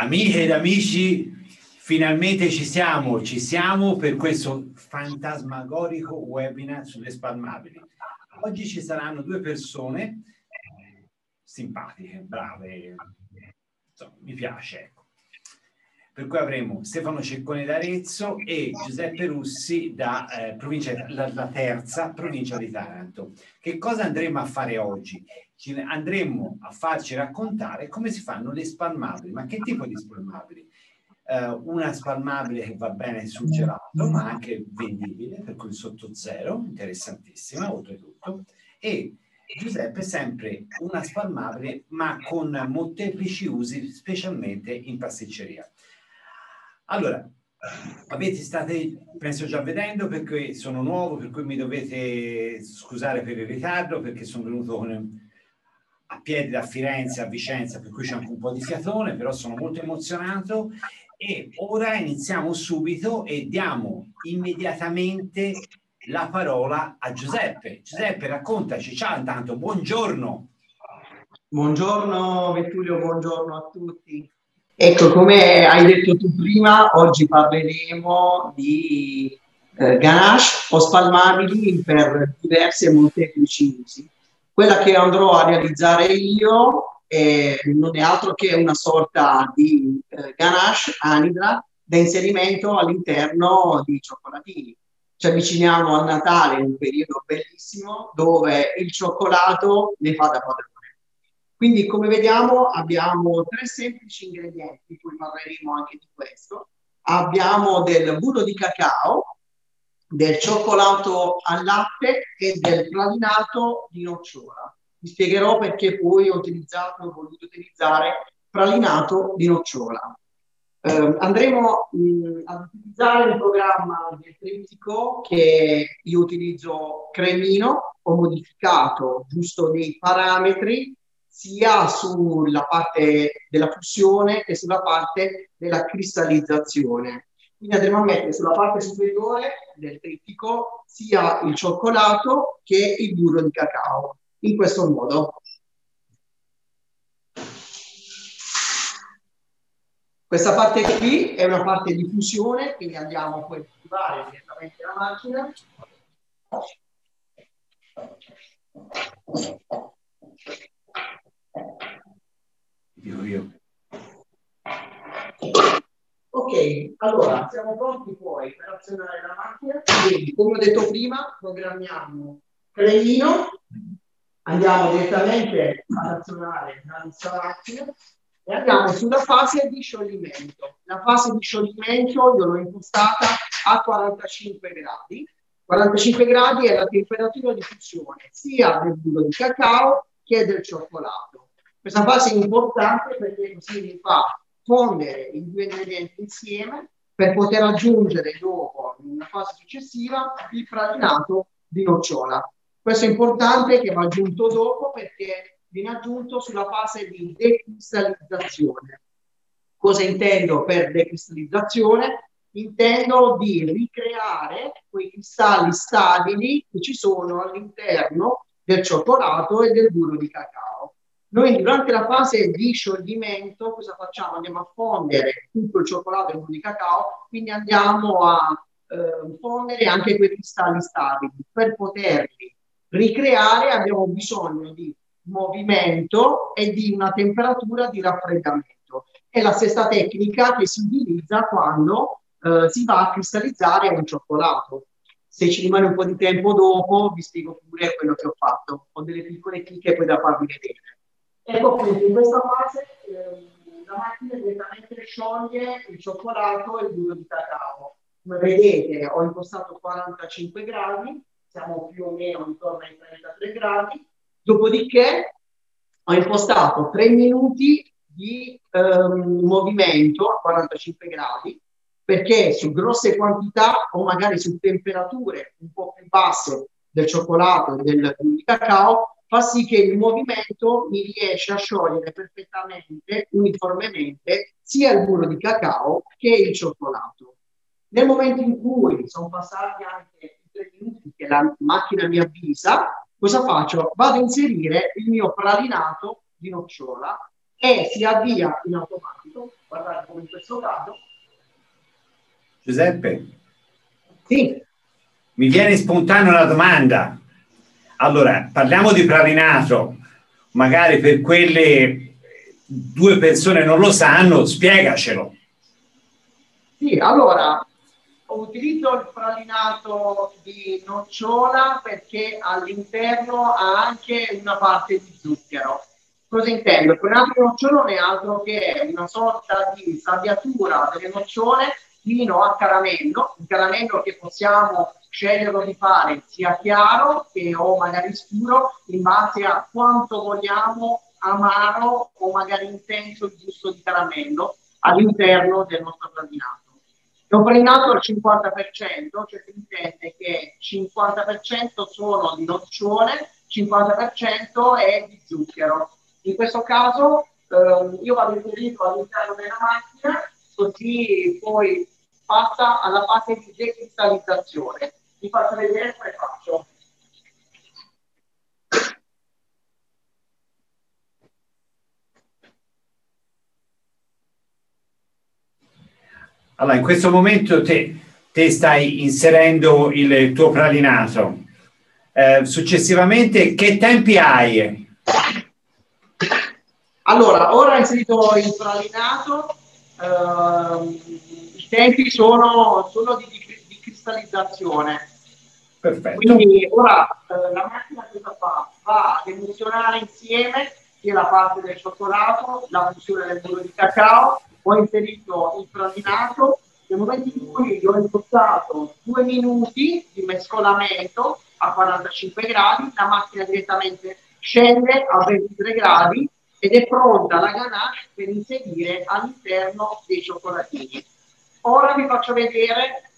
Amiche ed amici, finalmente ci siamo, ci siamo per questo fantasmagorico webinar sulle spalmabili. Oggi ci saranno due persone simpatiche, brave, insomma, mi piace, ecco. Per cui avremo Stefano Ceccone d'Arezzo e Giuseppe Russi da eh, provincia, la, la terza provincia di Taranto. Che cosa andremo a fare oggi? Ci andremo a farci raccontare come si fanno le spalmabili. Ma che tipo di spalmabili? Uh, una spalmabile che va bene sul gelato, ma anche vendibile, per cui sotto zero, interessantissima oltretutto. E Giuseppe sempre una spalmabile, ma con molteplici usi, specialmente in pasticceria. Allora, avete state, penso già vedendo, perché sono nuovo, per cui mi dovete scusare per il ritardo, perché sono venuto con a piedi da Firenze a Vicenza, per cui c'è anche un po' di fiatone, però sono molto emozionato e ora iniziamo subito e diamo immediatamente la parola a Giuseppe. Giuseppe, raccontaci, ciao intanto, buongiorno. Buongiorno Vettulio, buongiorno a tutti. Ecco, come hai detto tu prima, oggi parleremo di eh, ganache o spalmabili per diversi e molteplici usi. Quella che andrò a realizzare io eh, non è altro che una sorta di eh, ganache anidra da inserimento all'interno di cioccolatini. Ci avviciniamo al Natale, un periodo bellissimo dove il cioccolato ne fa da padrone. Quindi, come vediamo, abbiamo tre semplici ingredienti, di cui parleremo anche di questo. Abbiamo del burro di cacao, del cioccolato al latte e del pralinato di nocciola. Vi spiegherò perché poi ho utilizzato, ho voluto utilizzare pralinato di nocciola. Eh, andremo mh, ad utilizzare un programma del trittico che io utilizzo cremino, ho modificato giusto dei parametri sia sulla parte della fusione che sulla parte della cristallizzazione. Quindi andremo a mettere sulla parte superiore del trittico sia il cioccolato che il burro di cacao, in questo modo. Questa parte qui è una parte di fusione, quindi andiamo poi a attivare direttamente la macchina. Io, io. Ok, allora siamo pronti poi per azionare la macchina. Quindi, come ho detto prima, programmiamo cremino, andiamo direttamente ad azionare la nostra macchina e andiamo sulla fase di scioglimento. La fase di scioglimento io l'ho impostata a 45 gradi. 45 gradi è la temperatura di fusione sia del burro di cacao che del cioccolato. Questa fase è importante perché così mi fa fondere i due ingredienti insieme per poter aggiungere dopo, in una fase successiva, il pratinato di nocciola. Questo è importante che va aggiunto dopo perché viene aggiunto sulla fase di decristallizzazione. Cosa intendo per decristallizzazione? Intendo di ricreare quei cristalli stabili che ci sono all'interno del cioccolato e del burro di cacao. Noi durante la fase di scioglimento cosa facciamo? Andiamo a fondere tutto il cioccolato e il cacao, quindi andiamo a eh, fondere anche quei cristalli stabili. Per poterli ricreare abbiamo bisogno di movimento e di una temperatura di raffreddamento. È la stessa tecnica che si utilizza quando eh, si va a cristallizzare un cioccolato. Se ci rimane un po' di tempo dopo, vi spiego pure quello che ho fatto. Ho delle piccole chicche poi da farvi vedere. Ecco appunto, in questa fase eh, la macchina direttamente scioglie il cioccolato e il burro di cacao. Come vedete ho impostato 45 gradi, siamo più o meno intorno ai 33 gradi, dopodiché ho impostato 3 minuti di ehm, movimento a 45 gradi, perché su grosse quantità o magari su temperature un po' più basse del cioccolato e del di cacao fa sì che il movimento mi riesce a sciogliere perfettamente, uniformemente, sia il burro di cacao che il cioccolato. Nel momento in cui sono passati anche i tre minuti che la macchina mi avvisa, cosa faccio? Vado a inserire il mio pralinato di nocciola e si avvia in automatico, guardate come in questo caso. Giuseppe? Sì. Mi viene spontanea una domanda. Allora, parliamo di pralinato, magari per quelle due persone non lo sanno, spiegacelo. Sì, allora, utilizzo il pralinato di nocciola perché all'interno ha anche una parte di zucchero. Cosa intendo? Il pralinato di nocciola non è altro che una sorta di sabbiatura delle nocciole fino a caramello, un caramello che possiamo scegliere di fare sia chiaro che o magari scuro in base a quanto vogliamo amaro o magari intenso il gusto di caramello all'interno del nostro pralinato. L'ho pralinato al 50%, cioè si intende che 50% sono di nocciole, 50% è di zucchero. In questo caso eh, io vado inserito all'interno della macchina, così poi passa alla fase di decristallizzazione. Vi faccio vedere come faccio. Allora, in questo momento te, te stai inserendo il tuo pralinato. Eh, successivamente, che tempi hai? Allora, ora ho inserito il pralinato. Eh, I tempi sono, sono di, di, di, cristallizzazione. Perfetto. Quindi ora eh, la macchina cosa fa? Va ad emulsionare insieme sia la parte del cioccolato, la fusione del burro di cacao ho inserito il pralinato, nel momento in cui ho impostato due minuti di mescolamento a 45 gradi, la macchina direttamente scende a 23 gradi ed è pronta la ganache per inserire all'interno dei cioccolatini. Ora vi faccio vedere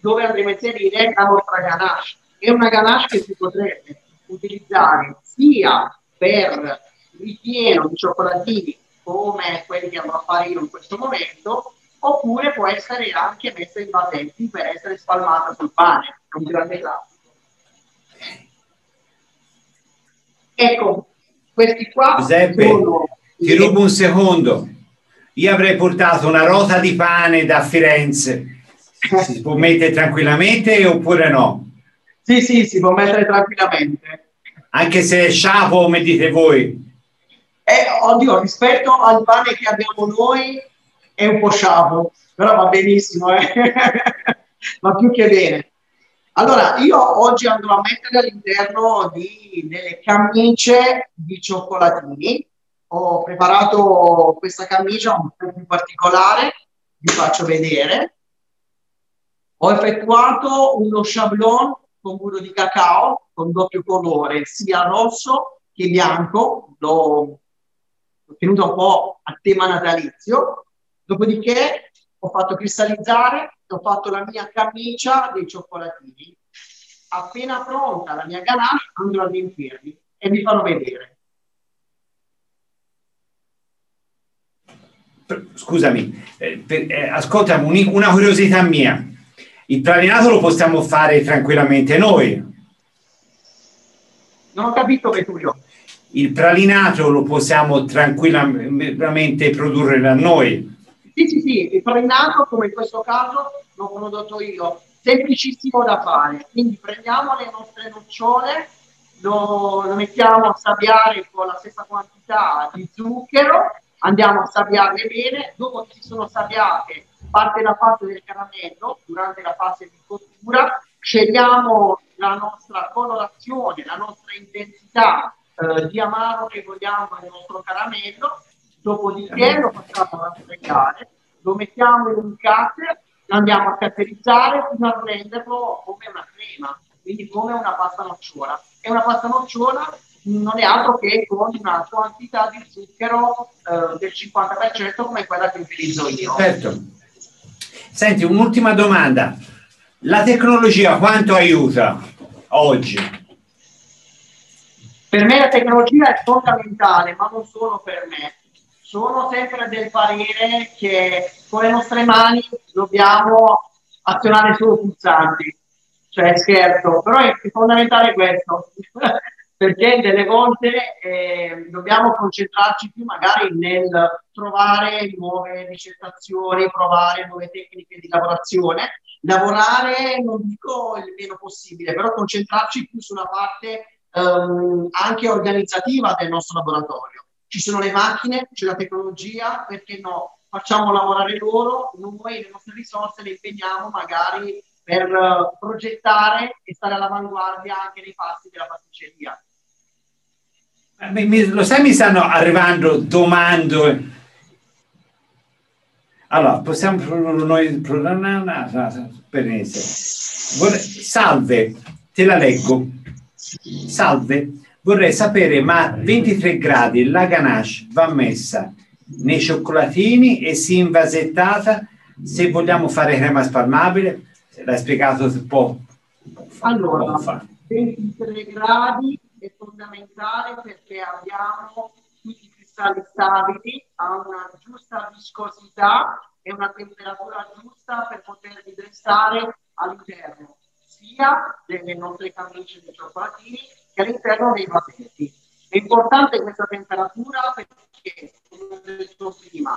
dove andremo a inserire la nostra ganache. È una ganache che si potrebbe utilizzare sia per ripieno di cioccolatini come quelli che andrò a fare io in questo momento, oppure può essere anche messa in balletti per essere spalmata sul pane, un grande classico. Ecco, questi qua Giuseppe, sono... ti rubo un secondo. Io avrei portato una rota di pane da Firenze. Si può mettere tranquillamente oppure no? Sì, sì, si può mettere tranquillamente. Anche se è sciapo, come dite voi. Eh, oddio, rispetto al pane che abbiamo noi è un po' sciapo, però va benissimo, eh? va più che bene. Allora, io oggi andrò a mettere all'interno di, delle camicie di cioccolatini. Ho preparato questa camicia un po' più particolare, vi faccio vedere. Ho effettuato uno sciablon con burro di cacao con doppio colore, sia rosso che bianco. L'ho tenuta un po' a tema natalizio, dopodiché ho fatto cristallizzare, ho fatto la mia camicia dei cioccolatini. Appena pronta la mia ganache andrò a riempirli e vi farò vedere. Scusami, eh, per, eh, ascoltami, una curiosità mia. Il pralinato lo possiamo fare tranquillamente noi. Non ho capito Vetulio il pralinato lo possiamo tranquillamente produrre da noi. Sì, sì, sì, pralinato come in questo caso l'ho prodotto io, semplicissimo da fare. Quindi prendiamo le nostre nocciole, lo, lo mettiamo a sabbiare con la stessa quantità di zucchero, andiamo a sabbiarle bene, dopo che si sono sabbiate parte la fase del caramello, durante la fase di cottura, scegliamo la nostra colorazione, la nostra intensità eh, di amaro che vogliamo nel nostro caramello, dopodiché lo facciamo raffreddare, lo mettiamo in un cutter, lo andiamo a catterizzare fino a renderlo come una crema, quindi come una pasta nocciola. E una pasta nocciola non è altro che con una quantità di zucchero eh, del 50% come quella che utilizzo io. Certo. Senti, un'ultima domanda. La tecnologia quanto aiuta oggi? Per me la tecnologia è fondamentale, ma non solo per me. Sono sempre del parere che con le nostre mani dobbiamo azionare solo pulsanti. Cioè, scherzo, però è fondamentale questo. perché delle volte eh, dobbiamo concentrarci più magari nel trovare nuove ricettazioni, provare nuove tecniche di lavorazione, lavorare non dico il meno possibile, però concentrarci più sulla parte ehm, anche organizzativa del nostro laboratorio. Ci sono le macchine, c'è la tecnologia, perché no? Facciamo lavorare loro, noi le nostre risorse le impegniamo magari per uh, progettare e stare all'avanguardia anche nei passi della pasticceria. Mi, mi, lo sai, mi stanno arrivando domande. Allora, possiamo noi iniziare. Salve, te la leggo. Salve, vorrei sapere, ma 23 gradi la ganache va messa nei cioccolatini e si invasettata se vogliamo fare crema spalmabile? L'hai spiegato un po'. Allora, 23 gradi è fondamentale perché abbiamo tutti i cristalli stabili a una giusta viscosità e una temperatura giusta per poterli dressare all'interno sia delle nostre camicie di cioccolatini che all'interno dei vasetti. È importante questa temperatura perché, come ho detto prima,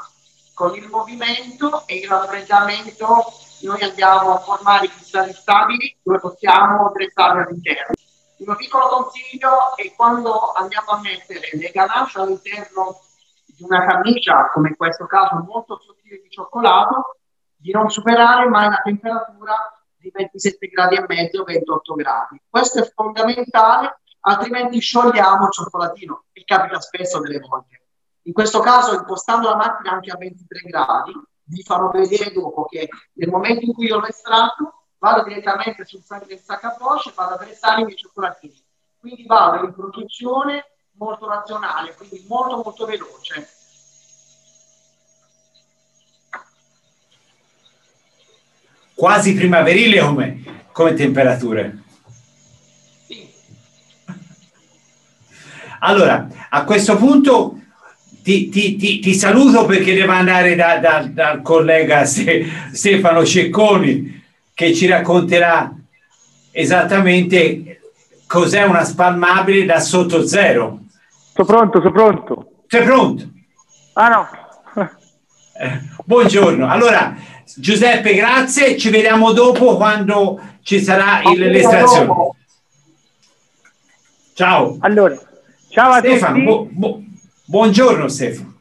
con il movimento e il raffreddamento noi andiamo a formare cristalli stabili dove possiamo dressarli all'interno. Il piccolo consiglio è quando andiamo a mettere le ganache all'interno di una camicia, come in questo caso molto sottile di cioccolato, di non superare mai la temperatura di 27 gradi e mezzo, 28 gradi. Questo è fondamentale, altrimenti sciogliamo il cioccolatino e capita spesso delle volte. In questo caso, impostando la macchina anche a 23 gradi, vi farò vedere dopo che nel momento in cui io l'ho estratto, vado direttamente sul sacco del saccapoche e vado a versare i miei cioccolatini. Quindi vado in produzione molto razionale, quindi molto molto veloce. Quasi primaverile come, come temperature. Allora, a questo punto ti, ti, ti, ti, saluto perché devo andare da, da, dal collega Stefano Cecconi che ci racconterà esattamente cos'è una spalmabile da sotto zero. Sono pronto, sono pronto. Sei pronto? Ah no. eh, buongiorno. Allora, Giuseppe, grazie. Ci vediamo dopo quando ci sarà il, l'estrazione. Ciao. Allora, ciao a Stefano, tutti. Bu- bu- buongiorno Stefano.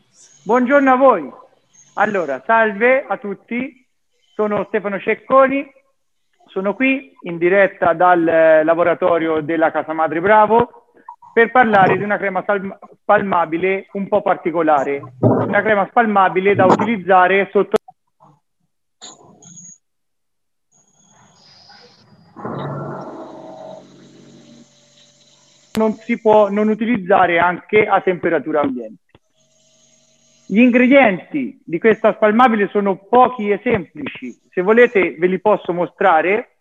Buongiorno a voi. Allora, salve a tutti. Sono Stefano Cecconi, sono qui in diretta dal eh, laboratorio della Casa Madre Bravo per parlare di una crema spalmabile un po' particolare, una crema spalmabile da utilizzare sotto non si può non utilizzare anche a temperatura ambiente. Gli ingredienti di questa spalmabile sono pochi e semplici. Se volete ve li posso mostrare.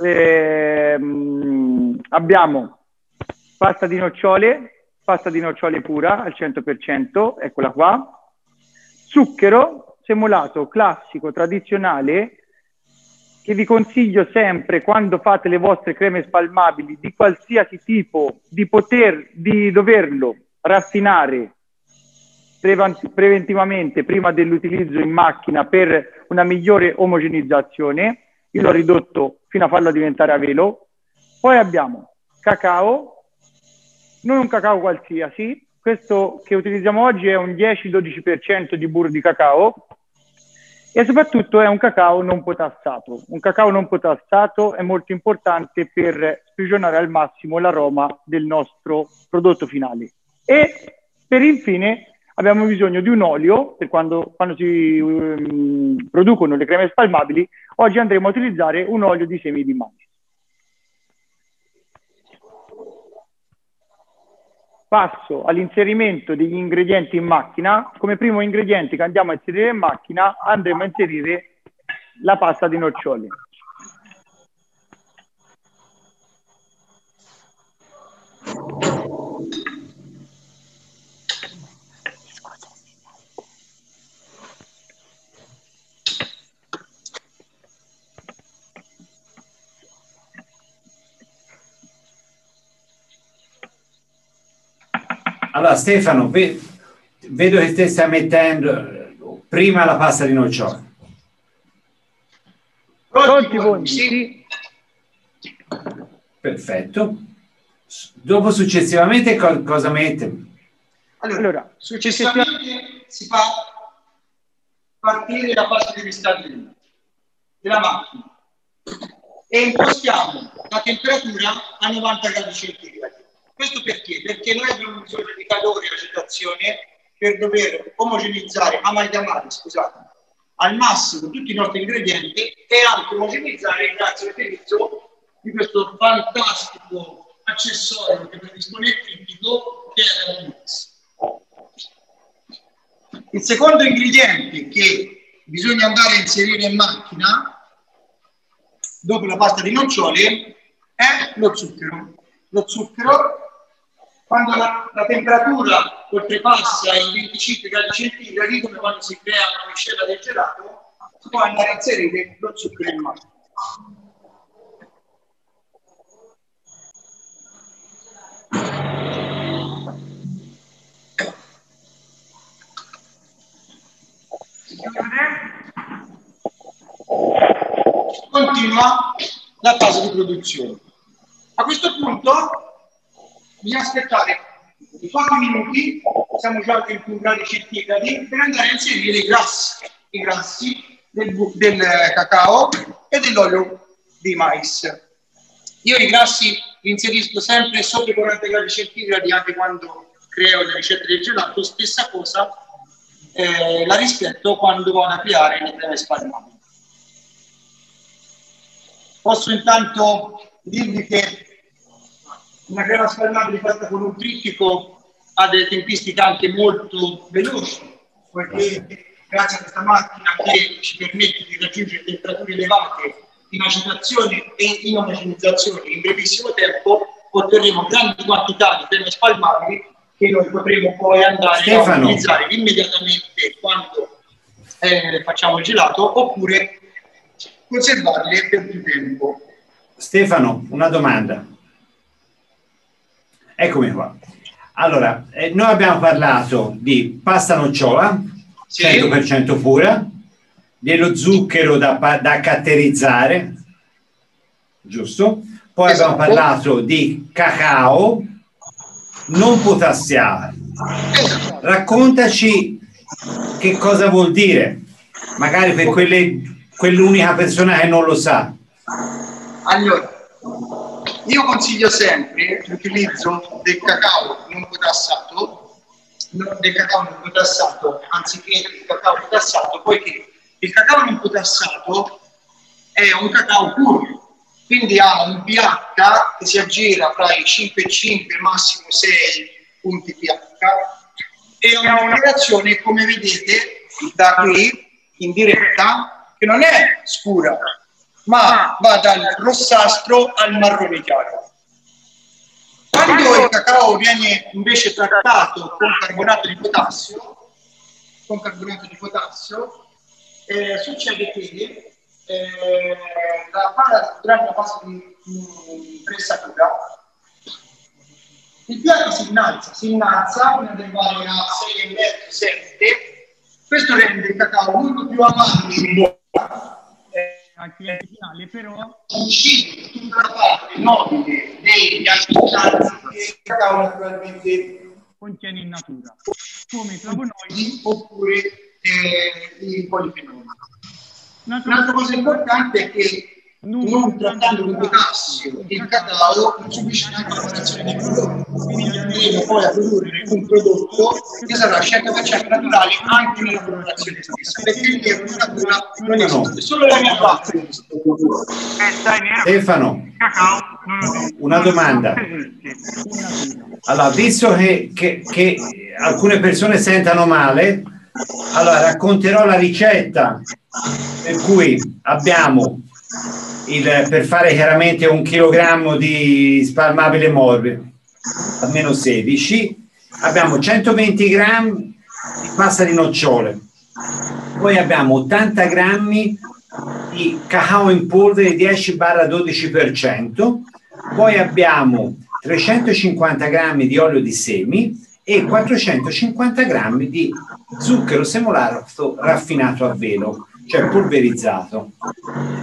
Eh, abbiamo pasta di nocciole, pasta di nocciole pura al 100%, eccola qua. Zucchero semolato classico, tradizionale, che vi consiglio sempre quando fate le vostre creme spalmabili di qualsiasi tipo, di poter, di doverlo raffinare preventivamente prima dell'utilizzo in macchina per una migliore omogenizzazione. Io l'ho ridotto fino a farlo diventare a velo. Poi abbiamo cacao, non un cacao qualsiasi, questo che utilizziamo oggi è un 10-12% di burro di cacao e soprattutto è un cacao non potassato. Un cacao non potassato è molto importante per sprigionare al massimo l'aroma del nostro prodotto finale. E per infine abbiamo bisogno di un olio per quando, quando si um, producono le creme spalmabili. Oggi andremo a utilizzare un olio di semi di mais. passo all'inserimento degli ingredienti in macchina. Come primo ingrediente che andiamo a inserire in macchina andremo a inserire la pasta di noccioli. Thank you. Allora Stefano, vedo che te stai mettendo prima la pasta di nocciola. Pronti, pronti, sì. Perfetto. Dopo successivamente co- cosa mette? Allora, allora successivamente si fa partire la pasta di riscaldamento della macchina e impostiamo la temperatura a 90 gradi centigradi. Questo perché? Perché noi abbiamo bisogno di calore e agitazione per dover omogeneizzare, amalgamare, scusate, al massimo tutti i nostri ingredienti e anche omogenizzare grazie all'utilizzo di questo fantastico accessorio che predispone il critico che è la mix. Il secondo ingrediente che bisogna andare a inserire in macchina dopo la pasta di nocciole è lo zucchero. Lo zucchero, quando la, la temperatura oltrepassa i 25 gradi centigradi, come quando si crea una miscela del gelato, si può andare a inserire lo zucchero in macchina. Continua la fase di produzione. A questo punto bisogna aspettare pochi minuti, siamo già 21 gradi centigradi, per andare a inserire i grassi, i grassi del, del cacao e dell'olio di mais. Io i grassi li inserisco sempre sopra i 40 gradi centigradi anche quando creo le ricette del gelato, stessa cosa eh, la rispetto quando vado a creare le creme spalmate. Posso intanto dirvi che una crema spalmabile fatta con un trittico ha delle tempistiche anche molto veloci, poiché grazie a questa macchina che ci permette di raggiungere temperature elevate in agitazione e in omogenizzazione in brevissimo tempo, otterremo grandi quantità di creme spalmabili che noi potremo poi andare Stefano. a utilizzare immediatamente quando eh, facciamo il gelato oppure conservarle per più tempo. Stefano, una domanda. Eccomi qua. Allora, eh, noi abbiamo parlato di pasta nocciola, sì. 100% pura, dello zucchero da, da catterizzare, giusto? Poi esatto. abbiamo parlato di cacao, non potassiale. Raccontaci che cosa vuol dire, magari per quelle, quell'unica persona che non lo sa. Allora, io consiglio sempre l'utilizzo del cacao non potassato, del cacao non potassato anziché il cacao potassato, poiché il cacao non potassato è un cacao puro, quindi ha un pH che si aggira fra i 5 e 5 massimo 6 punti pH. E ha una reazione come vedete da qui in diretta che non è scura ma va dal rossastro al marrone chiaro quando il cacao viene invece trattato con carbonato di potassio con carbonato di potassio eh, succede che eh, la palla durante la fase di, di pressatura il piatto si innalza, si innalza fino ad arrivare a 6,5, 7. Questo rende il cacao molto più. Eh, al cliente finale però uccide tutta la parte nobile degli antiossidanti che il cacao naturalmente contiene in natura, come i flavonoidi oppure eh, i polifenoli. Un'altra cosa importante è che non trattando con potassio il cacao non subisce neanche la lavorazione dei prodotti quindi andremo poi a produrre un prodotto che sarà 100% naturale anche nella lavorazione stessa. Perché il tempo in natura non esiste solo la mia parte Stefano una domanda. Allora visto che, che, che alcune persone sentono male allora racconterò la ricetta per cui abbiamo il, per fare chiaramente un chilogrammo di spalmabile morbido, almeno 16, abbiamo 120 grammi di pasta di nocciole, poi abbiamo 80 grammi di cacao in polvere 10-12%, poi abbiamo 350 grammi di olio di semi e 450 grammi di zucchero semolato raffinato a velo, cioè polverizzato.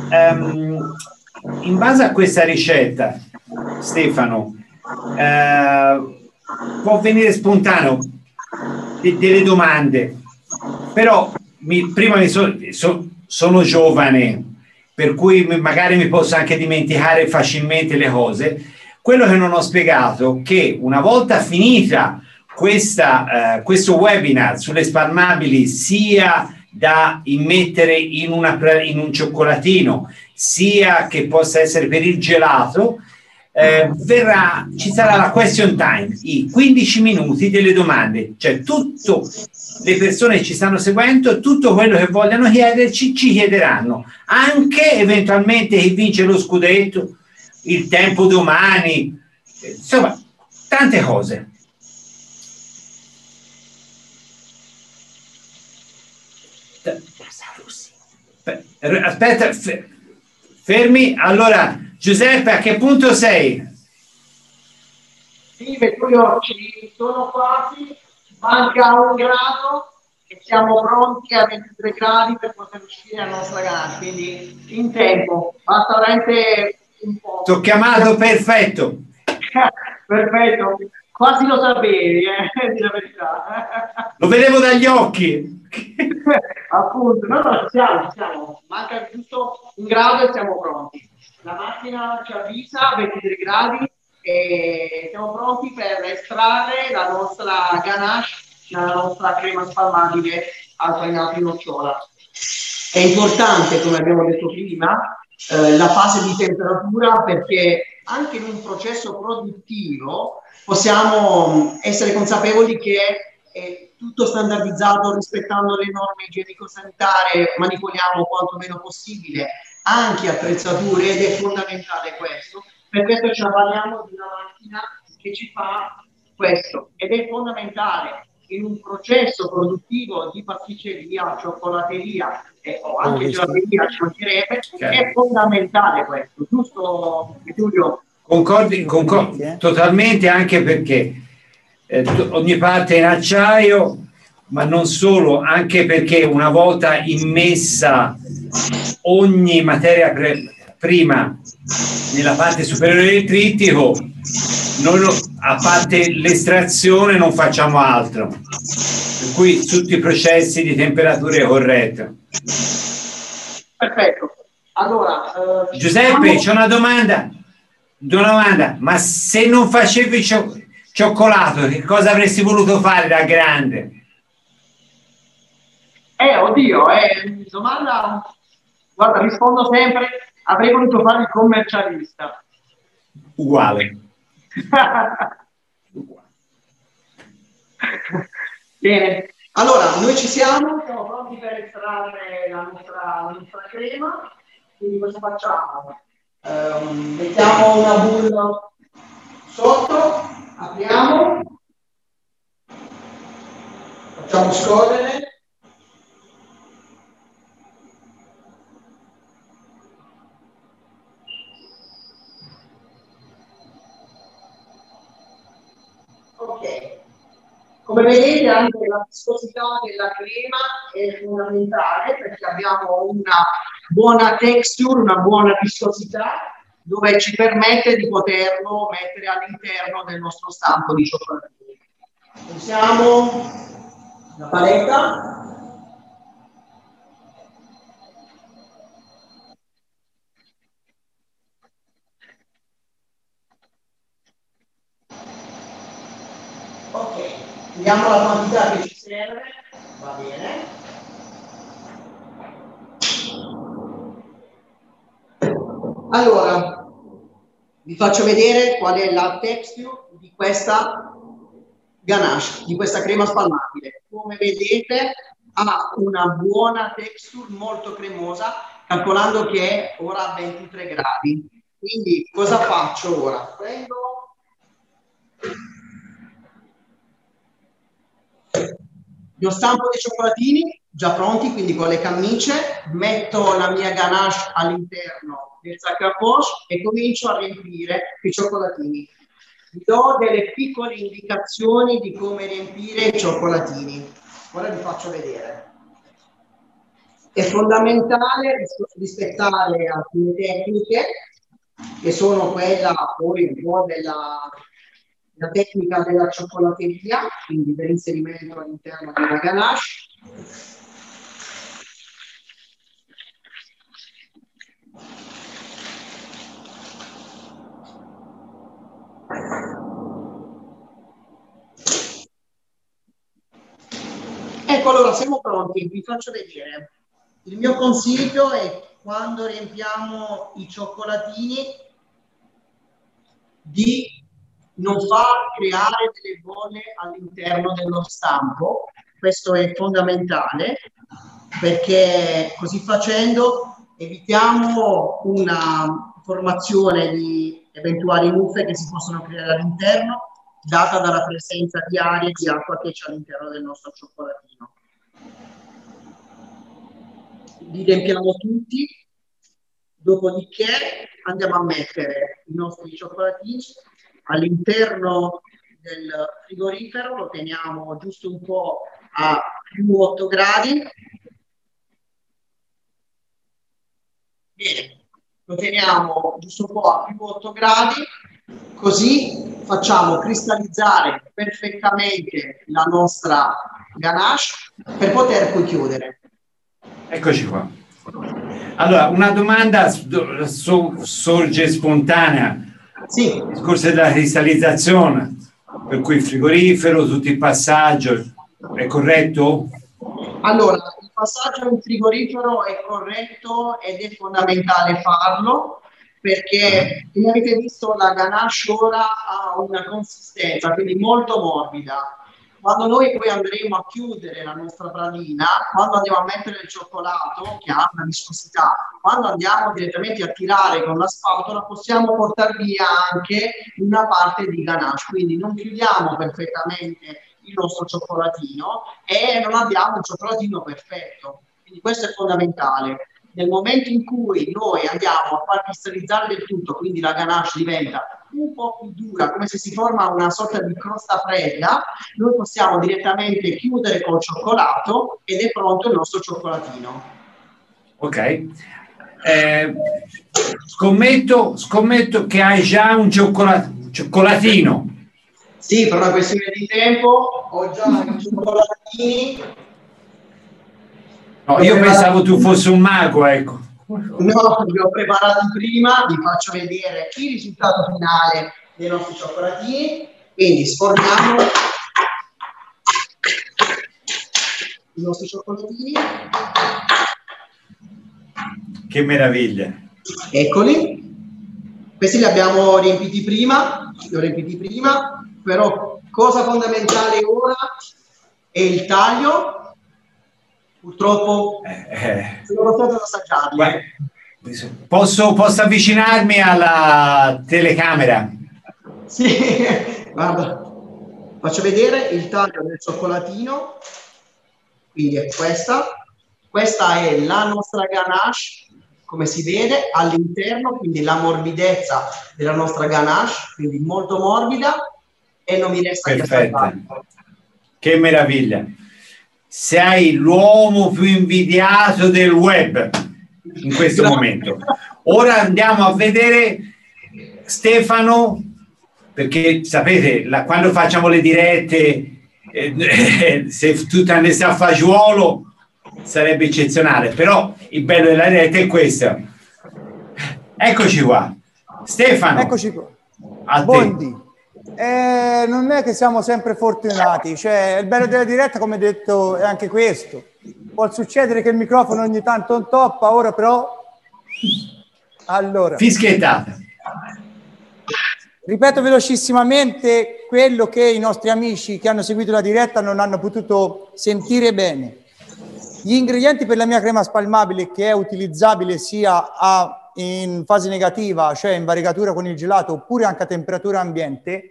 Um, in base a questa ricetta, Stefano, uh, può venire spontaneo de- delle domande, però mi, prima mi so, so, sono giovane, per cui magari mi posso anche dimenticare facilmente le cose. Quello che non ho spiegato è che una volta finita questa, eh, questo webinar sulle spalmabili sia da immettere in, una, in, un cioccolatino sia che possa essere per il gelato eh, verrà, ci sarà la question time i 15 minuti delle domande. Cioè tutte le persone che ci stanno seguendo tutto quello che vogliono chiederci ci chiederanno. Anche eventualmente chi vince lo scudetto il tempo domani insomma tante cose Aspetta, fermi. Allora, Giuseppe, a che punto sei? Sì, io ci sono quasi, manca un grado e siamo pronti a 23 gradi per poter uscire alla nostra gara, quindi in tempo, basta veramente un po'. Ti ho chiamato perfetto. perfetto, quasi lo sapevi, eh, di la verità. Lo vedevo dagli occhi. Appunto, no, no, siamo, siamo, manca giusto un grado e siamo pronti. La macchina ci avvisa a 23 gradi e siamo pronti per estrarre la nostra ganache, la nostra crema spalmabile al farinato in nocciola. È importante, come abbiamo detto prima, eh, la fase di temperatura perché anche in un processo produttivo possiamo essere consapevoli che è tutto standardizzato rispettando le norme igienico-sanitarie, manipoliamo quanto meno possibile anche attrezzature ed è fondamentale questo. Per questo ci avvaliamo di una macchina che ci fa questo ed è fondamentale in un processo produttivo di pasticceria, cioccolateria e, o anche gelateria ci mancherebbe, certo. è fondamentale questo, giusto Giulio? Concordi, concordi totalmente anche perché eh, ogni parte è in acciaio, ma non solo, anche perché una volta immessa ogni materia prima nella parte superiore del trittico, noi lo, a parte l'estrazione non facciamo altro. Per cui tutti i processi di temperature corrette. Perfetto. Allora, uh, Giuseppe, c'è una domanda. Una domanda, ma se non facevi ciò cioccolato, che cosa avresti voluto fare da grande? Eh, oddio, eh, domanda, guarda, rispondo sempre, avrei voluto fare il commercialista. Uguale. Bene, allora, noi ci siamo, siamo pronti per estrarre la nostra, la nostra crema, quindi cosa facciamo? Um, mettiamo una bulla sotto, apriamo, facciamo scorrere. Ok, come vedete anche la viscosità della crema è fondamentale perché abbiamo una buona texture, una buona viscosità dove ci permette di poterlo mettere all'interno del nostro stampo di cioccolatini. Usiamo la paletta. Ok, vediamo la quantità che ci serve, va bene. Allora, vi faccio vedere qual è la texture di questa ganache, di questa crema spalmabile. Come vedete ha una buona texture, molto cremosa, calcolando che è ora a 23 gradi. Quindi cosa faccio ora? Prendo lo stampo dei cioccolatini già pronti, quindi con le camicie, metto la mia ganache all'interno del sac à poche e comincio a riempire i cioccolatini. vi do delle piccole indicazioni di come riempire i cioccolatini. Ora vi faccio vedere. È fondamentale rispettare alcune tecniche che sono quella poi un po' della la tecnica della cioccolateria, quindi dell'inserimento all'interno della ganache. Ecco, allora siamo pronti, vi faccio vedere. Il mio consiglio è quando riempiamo i cioccolatini di non far creare delle bolle all'interno dello stampo. Questo è fondamentale perché così facendo evitiamo una formazione di eventuali muffe che si possono creare all'interno data dalla presenza di aria e di acqua che c'è all'interno del nostro cioccolatino. Li riempiamo tutti, dopodiché andiamo a mettere i nostri cioccolatini all'interno del frigorifero, lo teniamo giusto un po' a più 8 gradi. Bene, lo teniamo giusto un po' a più 8 gradi, così facciamo cristallizzare perfettamente la nostra ganache per poter poi chiudere. Eccoci qua. Allora, una domanda sorge spontanea sì. Il discorso della cristallizzazione, per cui il frigorifero, tutto il passaggio, è corretto? Allora, il passaggio in frigorifero è corretto ed è fondamentale farlo perché come avete visto la ganache ora ha una consistenza quindi molto morbida quando noi poi andremo a chiudere la nostra pralina, quando andiamo a mettere il cioccolato, che ha una viscosità, quando andiamo direttamente a tirare con la spatola, possiamo portare via anche una parte di ganache. Quindi non chiudiamo perfettamente il nostro cioccolatino e non abbiamo un cioccolatino perfetto. Quindi questo è fondamentale nel momento in cui noi andiamo a far cristallizzare del tutto, quindi la ganache diventa un po' più dura, come se si forma una sorta di crosta fredda, noi possiamo direttamente chiudere col cioccolato ed è pronto il nostro cioccolatino. Ok. Eh, scommetto, scommetto che hai già un cioccolato, cioccolatino. Sì, per una questione di tempo ho già i cioccolatini No, io pensavo tu fossi un mago, ecco. No, li ho preparati prima, vi faccio vedere il risultato finale dei nostri cioccolatini. Quindi sforniamo i nostri cioccolatini. Che meraviglia. Eccoli. Questi li abbiamo riempiti prima, li ho riempiti prima, però cosa fondamentale ora è il taglio Purtroppo eh, sono stato ad assaggiarli. Posso, posso avvicinarmi alla telecamera? Sì, guarda, faccio vedere il taglio del cioccolatino. Quindi è questa. Questa è la nostra ganache, come si vede all'interno, quindi la morbidezza della nostra ganache, quindi molto morbida e non mi resta Perfetto. che Che meraviglia sei l'uomo più invidiato del web in questo momento. Ora andiamo a vedere Stefano, perché sapete, la, quando facciamo le dirette, eh, se tu andessi a fagiolo sarebbe eccezionale, però il bello della diretta è questo. Eccoci qua. Stefano. Eccoci qua. A Bondi. Eh, non è che siamo sempre fortunati, cioè il bello della diretta, come detto, è anche questo. Può succedere che il microfono ogni tanto non toppa, ora però... Allora... Fischiettata. Ripeto velocissimamente quello che i nostri amici che hanno seguito la diretta non hanno potuto sentire bene. Gli ingredienti per la mia crema spalmabile che è utilizzabile sia a, in fase negativa, cioè in variegatura con il gelato, oppure anche a temperatura ambiente,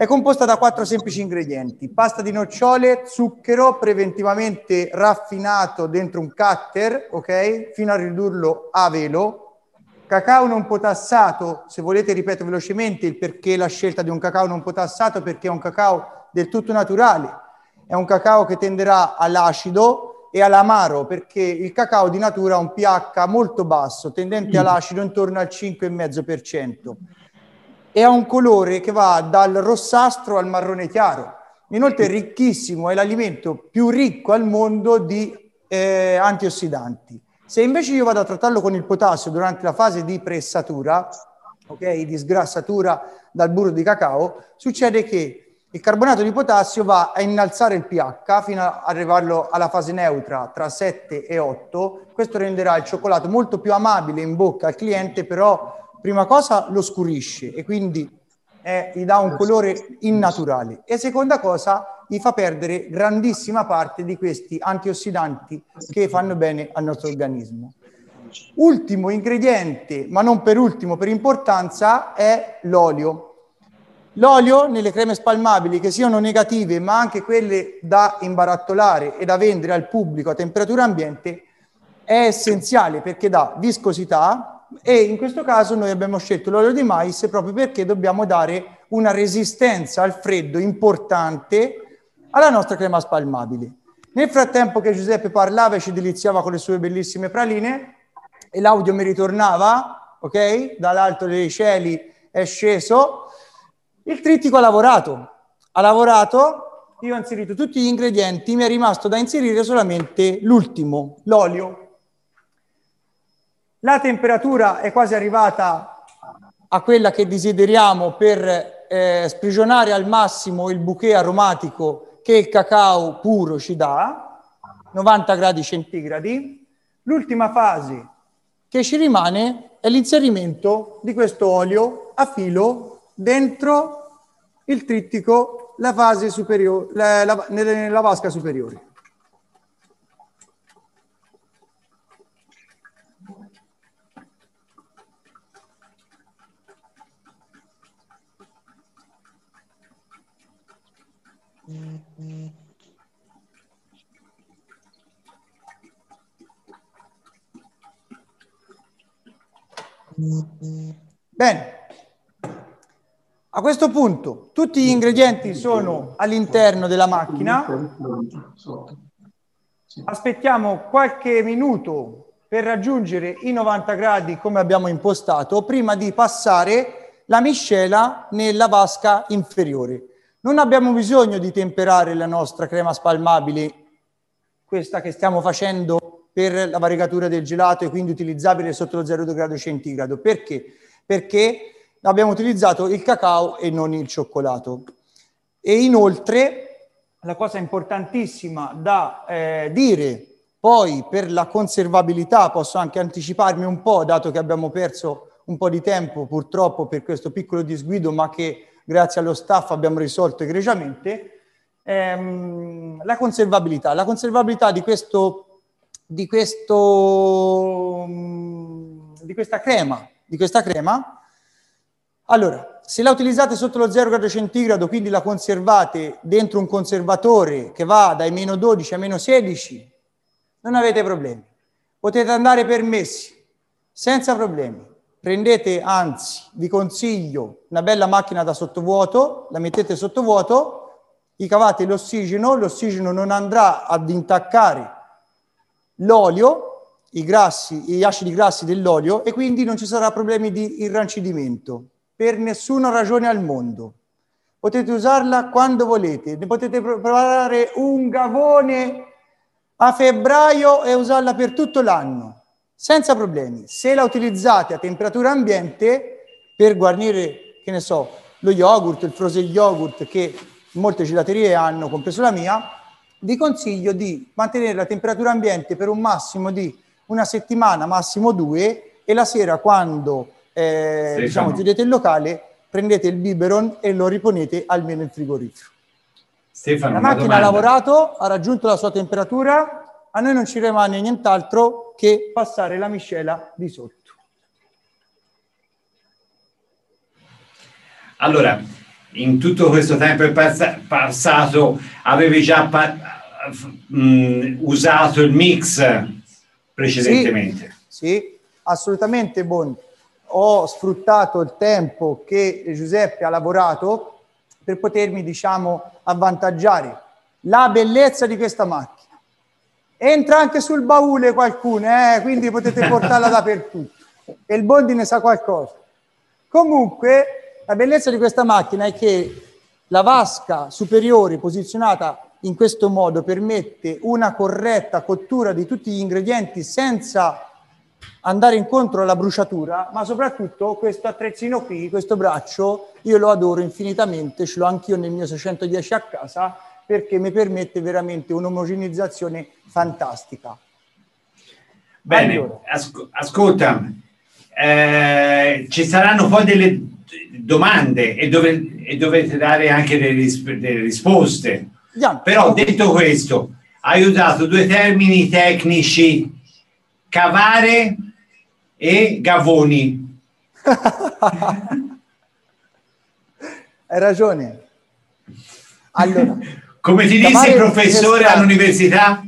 è composta da quattro semplici ingredienti: pasta di nocciole, zucchero preventivamente raffinato dentro un cutter, ok? Fino a ridurlo a velo, cacao non potassato, se volete ripeto velocemente il perché la scelta di un cacao non potassato, perché è un cacao del tutto naturale, è un cacao che tenderà all'acido e all'amaro, perché il cacao di natura ha un pH molto basso, tendente mm. all'acido intorno al 5,5%, e ha un colore che va dal rossastro al marrone chiaro. Inoltre è ricchissimo, è l'alimento più ricco al mondo di eh, antiossidanti. Se invece io vado a trattarlo con il potassio durante la fase di pressatura, ok, di sgrassatura dal burro di cacao, succede che il carbonato di potassio va a innalzare il pH fino ad arrivarlo alla fase neutra tra 7 e 8. Questo renderà il cioccolato molto più amabile in bocca al cliente, però prima cosa lo scurisce e quindi eh, gli dà un colore innaturale. E seconda cosa, gli fa perdere grandissima parte di questi antiossidanti che fanno bene al nostro organismo. Ultimo ingrediente, ma non per ultimo per importanza, è l'olio. L'olio nelle creme spalmabili, che siano negative, ma anche quelle da imbarattolare e da vendere al pubblico a temperatura ambiente, è essenziale perché dà viscosità e in questo caso noi abbiamo scelto l'olio di mais proprio perché dobbiamo dare una resistenza al freddo importante alla nostra crema spalmabile. Nel frattempo che Giuseppe parlava e ci deliziava con le sue bellissime praline e l'audio mi ritornava, ok? Dall'alto dei cieli è sceso, il trittico ha lavorato. Ha lavorato, io ho inserito tutti gli ingredienti, mi è rimasto da inserire solamente l'ultimo, l'olio. La temperatura è quasi arrivata a quella che desideriamo per eh, sprigionare al massimo il bouquet aromatico che il cacao puro ci dà, 90 gradi centigradi. L'ultima fase che ci rimane è l'inserimento di questo olio a filo dentro il trittico, la fase superiore, la, la, nella vasca superiore. Bene, a questo punto tutti gli ingredienti sono all'interno della macchina. Aspettiamo qualche minuto per raggiungere i 90 gradi come abbiamo impostato prima di passare la miscela nella vasca inferiore. Non abbiamo bisogno di temperare la nostra crema spalmabile, questa che stiamo facendo per la variegatura del gelato e quindi utilizzabile sotto lo 0 grado centigrado. Perché? Perché abbiamo utilizzato il cacao e non il cioccolato. E inoltre, la cosa importantissima da eh, dire, poi per la conservabilità posso anche anticiparmi un po', dato che abbiamo perso un po' di tempo purtroppo per questo piccolo disguido, ma che grazie allo staff abbiamo risolto egregiamente, ehm, la conservabilità. La conservabilità di, questo, di, questo, di, questa crema, di questa crema allora, se la utilizzate sotto lo 0 grado centigrado, quindi la conservate dentro un conservatore che va dai meno 12 a meno 16, non avete problemi. Potete andare permessi, senza problemi. Prendete, anzi, vi consiglio una bella macchina da sottovuoto, la mettete sottovuoto, gli cavate l'ossigeno, l'ossigeno non andrà ad intaccare l'olio, i grassi, gli acidi grassi dell'olio e quindi non ci sarà problemi di irrancidimento per nessuna ragione al mondo. Potete usarla quando volete, ne potete preparare un gavone a febbraio e usarla per tutto l'anno, senza problemi. Se la utilizzate a temperatura ambiente per guarnire, che ne so, lo yogurt, il frozen yogurt che molte gelaterie hanno, compreso la mia, vi consiglio di mantenere la temperatura ambiente per un massimo di una settimana, massimo due, e la sera quando eh, diciamo, chiudete il locale, prendete il biberon e lo riponete almeno in frigorifero. Stefano, la macchina ha lavorato, ha raggiunto la sua temperatura, a noi non ci rimane nient'altro che passare la miscela di sotto. Allora, in tutto questo tempo passato avevi già pa- mh, usato il mix precedentemente? Sì, sì assolutamente Bondi. ho sfruttato il tempo che Giuseppe ha lavorato per potermi, diciamo, avvantaggiare. La bellezza di questa macchina. Entra anche sul baule qualcuno, eh? quindi potete portarla dappertutto. E il Bondi ne sa qualcosa. Comunque, la bellezza di questa macchina è che la vasca superiore posizionata in questo modo permette una corretta cottura di tutti gli ingredienti senza andare incontro alla bruciatura, ma soprattutto questo attrezzino qui, questo braccio, io lo adoro infinitamente, ce l'ho anch'io nel mio 610 a casa perché mi permette veramente un'omogenizzazione fantastica. Bene, allora. asco- ascolta, eh, ci saranno poi delle domande e, dove, e dovete dare anche delle, ris- delle risposte. Yeah. Però detto questo, hai usato due termini tecnici, cavare e gavoni. hai ragione. Allora, Come ti disse il professore all'università?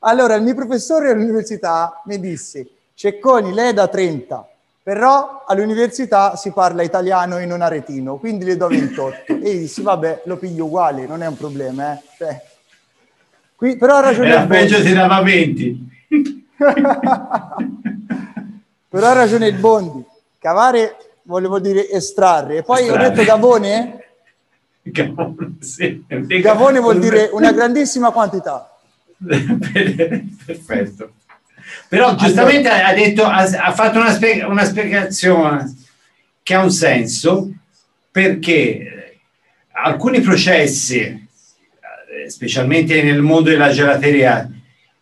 Allora, il mio professore all'università mi disse, Cecconi, lei è da 30, però all'università si parla italiano e non aretino, quindi le do 28. E dissi, vabbè, lo piglio uguale, non è un problema. Eh. Cioè, qui, però ha ragione peggio se dava 20. però ha ragione il Bondi. Cavare volevo dire estrarre. E poi estrarre. ho detto Gavone. Gavone, sì. Gavone vuol dire una grandissima quantità. Perfetto. Però giustamente allora, ha, detto, ha, ha fatto una, spie- una, spiegazione che ha un senso perché alcuni processi, eh, specialmente nel mondo della gelateria,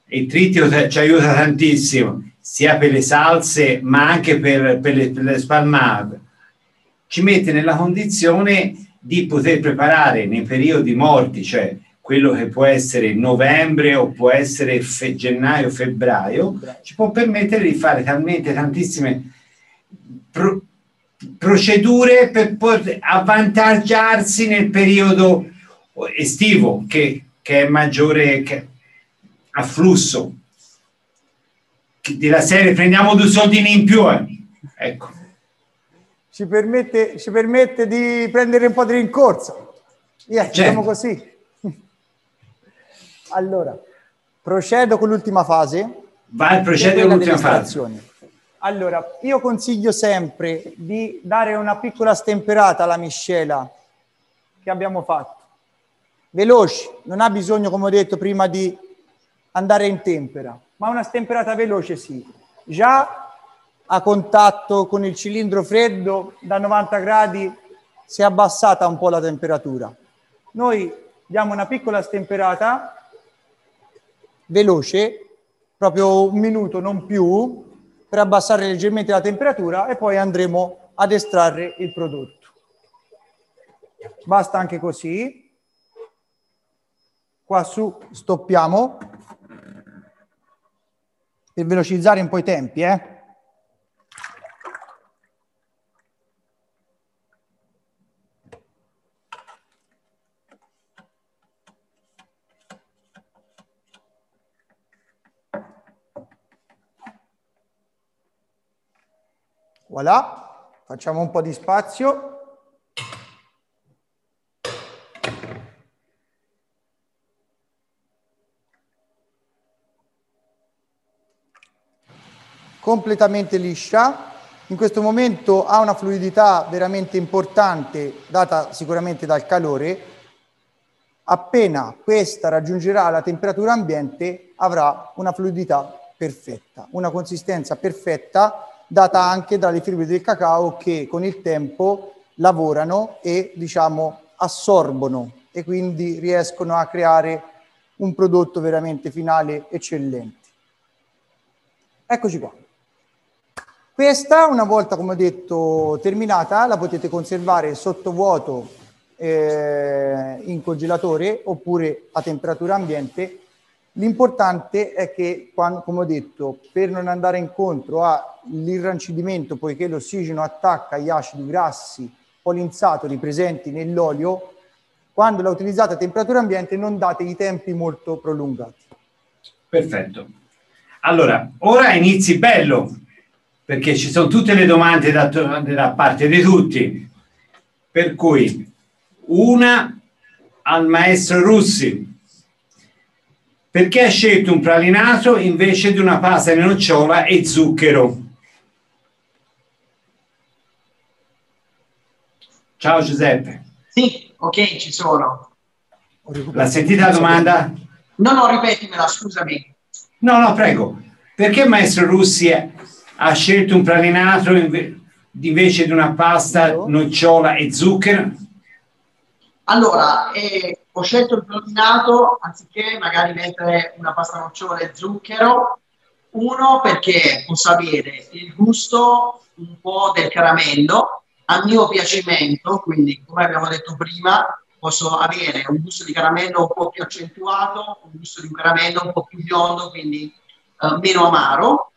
il trittico ci aiuta tantissimo, sia per le salse ma anche per, per le, per le spalmate, ci mette nella condizione di poter preparare nei periodi morti, cioè quello che può essere novembre o può essere fe- gennaio, febbraio, ci può permettere di fare talmente tantissime pro- procedure per poter avvantaggiarsi nel periodo estivo che, che è maggiore che, afflusso della serie prendiamo due soldini in più eh. ecco ci permette, ci permette di prendere un po' di rincorsa yeah, certo. diciamo così allora, procedo con l'ultima fase. Vai, procedo con l'ultima fase. Allora, io consiglio sempre di dare una piccola stemperata alla miscela che abbiamo fatto. Veloce, non ha bisogno, come ho detto prima, di andare in tempera, ma una stemperata veloce sì. Già a contatto con il cilindro freddo da 90 gradi si è abbassata un po' la temperatura. Noi diamo una piccola stemperata veloce, proprio un minuto, non più, per abbassare leggermente la temperatura e poi andremo ad estrarre il prodotto. Basta anche così. Qua su stoppiamo per velocizzare un po' i tempi, eh. Voilà, facciamo un po' di spazio. Completamente liscia. In questo momento ha una fluidità veramente importante, data sicuramente dal calore. Appena questa raggiungerà la temperatura ambiente, avrà una fluidità perfetta, una consistenza perfetta data anche dalle fibre del cacao che con il tempo lavorano e diciamo assorbono e quindi riescono a creare un prodotto veramente finale eccellente. Eccoci qua. Questa, una volta, come ho detto, terminata, la potete conservare sotto vuoto eh, in congelatore oppure a temperatura ambiente L'importante è che, quando, come ho detto, per non andare incontro all'irrancidimento, poiché l'ossigeno attacca gli acidi grassi polinsaturi presenti nell'olio, quando la utilizzate a temperatura ambiente non date i tempi molto prolungati. Perfetto. Allora, ora inizi bello, perché ci sono tutte le domande da, da parte di tutti. Per cui una al maestro Russi. Perché ha scelto un pralinato invece di una pasta di nocciola e zucchero? Ciao Giuseppe. Sì, ok, ci sono. La sentita la domanda? No, no, ripetimela, scusami. No, no, prego. Perché maestro Russi ha scelto un pralinato invece di una pasta, nocciola e zucchero? Allora, eh, ho scelto il protinato anziché magari mettere una pasta nocciola e zucchero. Uno, perché posso avere il gusto un po' del caramello a mio piacimento, quindi come abbiamo detto prima, posso avere un gusto di caramello un po' più accentuato, un gusto di un caramello un po' più biondo, quindi eh, meno amaro.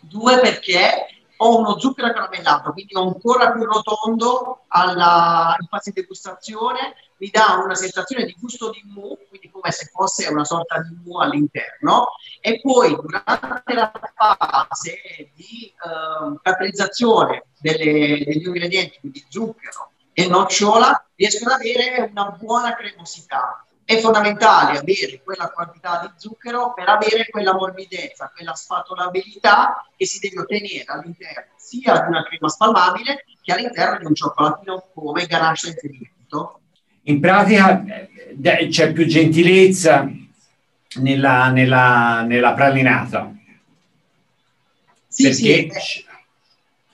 Due, perché ho uno zucchero caramellato, quindi ancora più rotondo alla, in fase di degustazione, mi dà una sensazione di gusto di mu, quindi come se fosse una sorta di mu all'interno, e poi durante la fase di uh, caratterizzazione delle, degli ingredienti, quindi zucchero e nocciola, riesco ad avere una buona cremosità è fondamentale avere quella quantità di zucchero per avere quella morbidezza, quella spatolabilità che si deve ottenere all'interno sia di una crema spalmabile che all'interno di un cioccolatino come ganache riferimento. In pratica c'è più gentilezza nella, nella, nella pralinata. Sì, perché sì.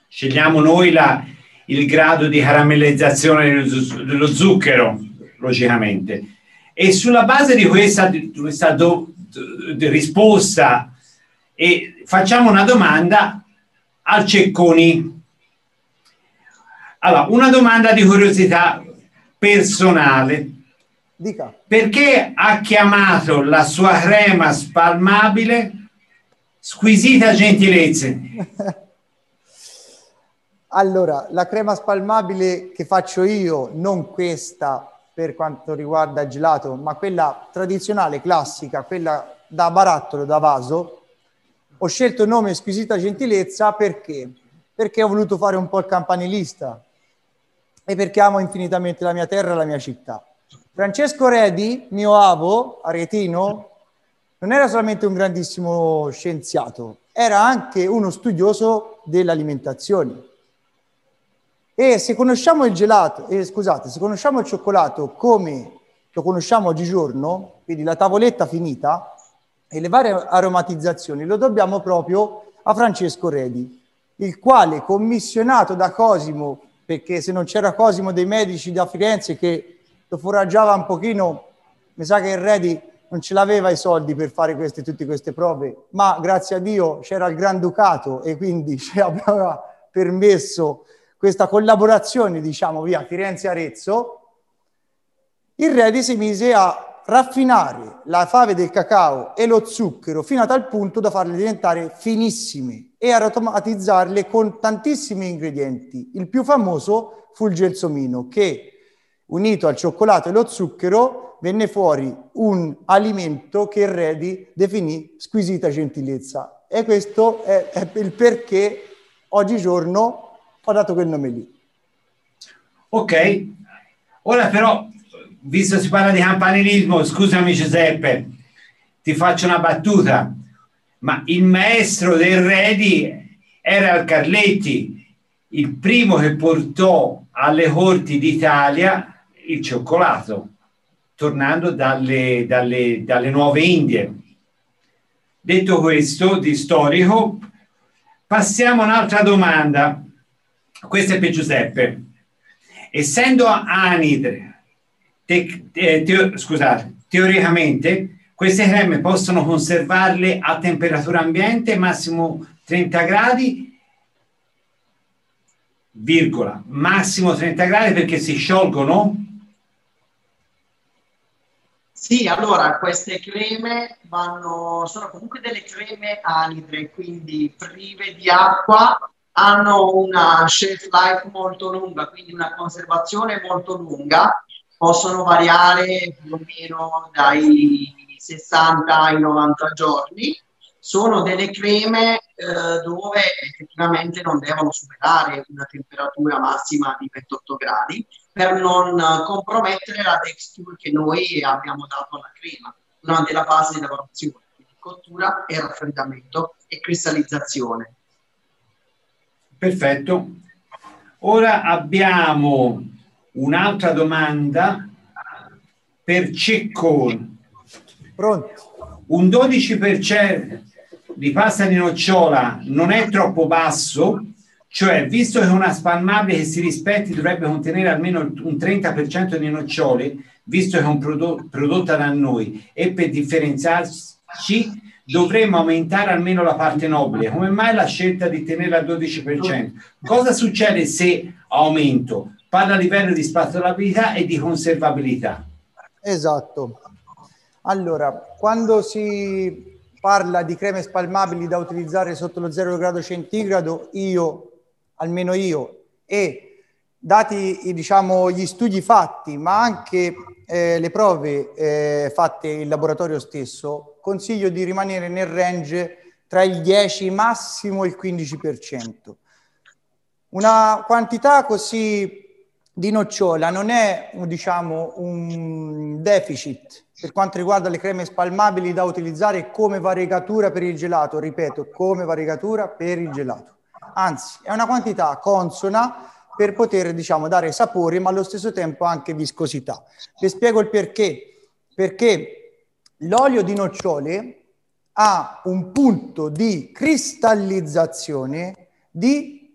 scegliamo noi la, il grado di caramellizzazione dello, zucchero, logicamente e sulla base di questa, di questa do, di risposta e facciamo una domanda al Cecconi. Allora, una domanda di curiosità personale. Dica. Perché ha chiamato la sua crema spalmabile squisita gentilezza? allora, la crema spalmabile che faccio io, non questa per quanto riguarda il gelato, ma quella tradizionale, classica, quella da barattolo, da vaso, ho scelto il nome Squisita Gentilezza perché? Perché ho voluto fare un po' il campanilista e perché amo infinitamente la mia terra e la mia città. Francesco Redi, mio avo, aretino, non era solamente un grandissimo scienziato, era anche uno studioso dell'alimentazione e se conosciamo il gelato, eh, scusate, se conosciamo il cioccolato come lo conosciamo oggigiorno, quindi la tavoletta finita e le varie aromatizzazioni, lo dobbiamo proprio a Francesco Redi, il quale commissionato da Cosimo, perché se non c'era Cosimo dei medici da Firenze che lo foraggiava un pochino, mi sa che il Redi non ce l'aveva i soldi per fare queste, tutte queste prove, ma grazie a Dio c'era il Granducato e quindi ci aveva permesso questa collaborazione, diciamo, via Firenze-Arezzo, il Redi si mise a raffinare la fave del cacao e lo zucchero fino a tal punto da farle diventare finissime e aromatizzarle con tantissimi ingredienti. Il più famoso fu il gelsomino che, unito al cioccolato e lo zucchero, venne fuori un alimento che Redi definì squisita gentilezza. E questo è, è il perché oggigiorno ho dato quel nome lì. Ok, ora però, visto si parla di campanilismo, scusami Giuseppe, ti faccio una battuta, ma il maestro del Redi era il Carletti, il primo che portò alle corti d'Italia il cioccolato, tornando dalle, dalle, dalle nuove Indie. Detto questo, di storico, passiamo a un'altra domanda questo è per Giuseppe. Essendo anidre, te, eh, te, scusate, teoricamente queste creme possono conservarle a temperatura ambiente massimo 30 gradi, virgola, massimo 30 gradi perché si sciolgono? Sì, allora queste creme vanno, sono comunque delle creme anidre, quindi prive di acqua hanno una shelf life molto lunga, quindi una conservazione molto lunga, possono variare più o meno dai 60 ai 90 giorni sono delle creme eh, dove effettivamente non devono superare una temperatura massima di 28 gradi per non compromettere la texture che noi abbiamo dato alla crema durante la fase di lavorazione, quindi cottura e raffreddamento e cristallizzazione. Perfetto. Ora abbiamo un'altra domanda per Ceccone. Pronto? Un 12% di pasta di nocciola non è troppo basso, cioè visto che una spalmabile che si rispetti dovrebbe contenere almeno un 30% di nocciole, visto che è un prodotto prodotta da noi e per differenziarci dovremmo aumentare almeno la parte nobile. Come mai la scelta di tenerla al 12%? Cosa succede se aumento? Parla a livello di spazolabilità e di conservabilità. Esatto. Allora, quando si parla di creme spalmabili da utilizzare sotto lo 0 grado centigrado, io, almeno io, e dati diciamo, gli studi fatti, ma anche eh, le prove eh, fatte in laboratorio stesso, consiglio di rimanere nel range tra il 10 massimo il 15%. Una quantità così di nocciola non è diciamo, un deficit per quanto riguarda le creme spalmabili da utilizzare come variegatura per il gelato, ripeto, come variegatura per il gelato. Anzi, è una quantità consona per poter diciamo, dare sapore ma allo stesso tempo anche viscosità. Vi spiego il perché. Perché l'olio di nocciole ha un punto di cristallizzazione di,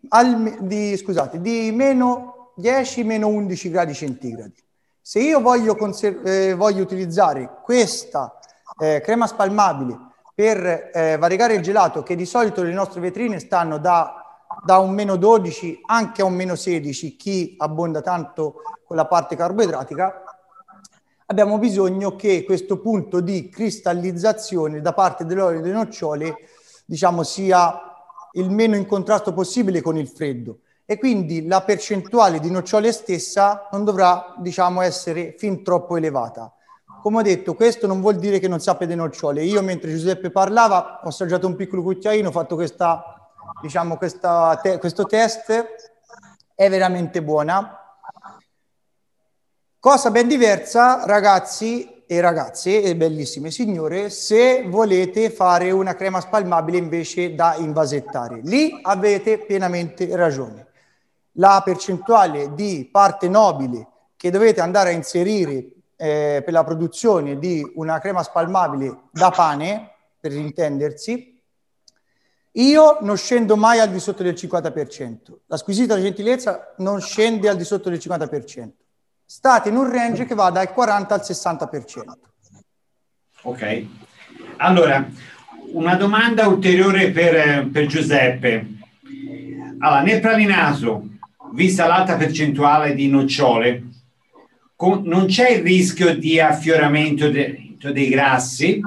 di, scusate, di meno 10-11 gradi centigradi. Se io voglio, conser- eh, voglio utilizzare questa eh, crema spalmabile per eh, variegare il gelato, che di solito le nostre vetrine stanno da, da un meno 12 anche a un meno 16, chi abbonda tanto con la parte carboidratica, abbiamo bisogno che questo punto di cristallizzazione da parte dell'olio di nocciole diciamo, sia il meno in contrasto possibile con il freddo e quindi la percentuale di nocciole stessa non dovrà, diciamo, essere fin troppo elevata. Come ho detto, questo non vuol dire che non sappia di nocciole. Io, mentre Giuseppe parlava, ho assaggiato un piccolo cucchiaino, ho fatto questa, diciamo, questa te- questo test, è veramente buona. Cosa ben diversa, ragazzi e ragazze e bellissime signore, se volete fare una crema spalmabile invece da invasettare. Lì avete pienamente ragione la percentuale di parte nobile che dovete andare a inserire eh, per la produzione di una crema spalmabile da pane, per intendersi, io non scendo mai al di sotto del 50%. La squisita gentilezza non scende al di sotto del 50%. State in un range che va dal 40 al 60%. Ok. Allora, una domanda ulteriore per, per Giuseppe. Allora, nel pralinaso vista l'alta percentuale di nocciole, con, non c'è il rischio di affioramento de, dei grassi?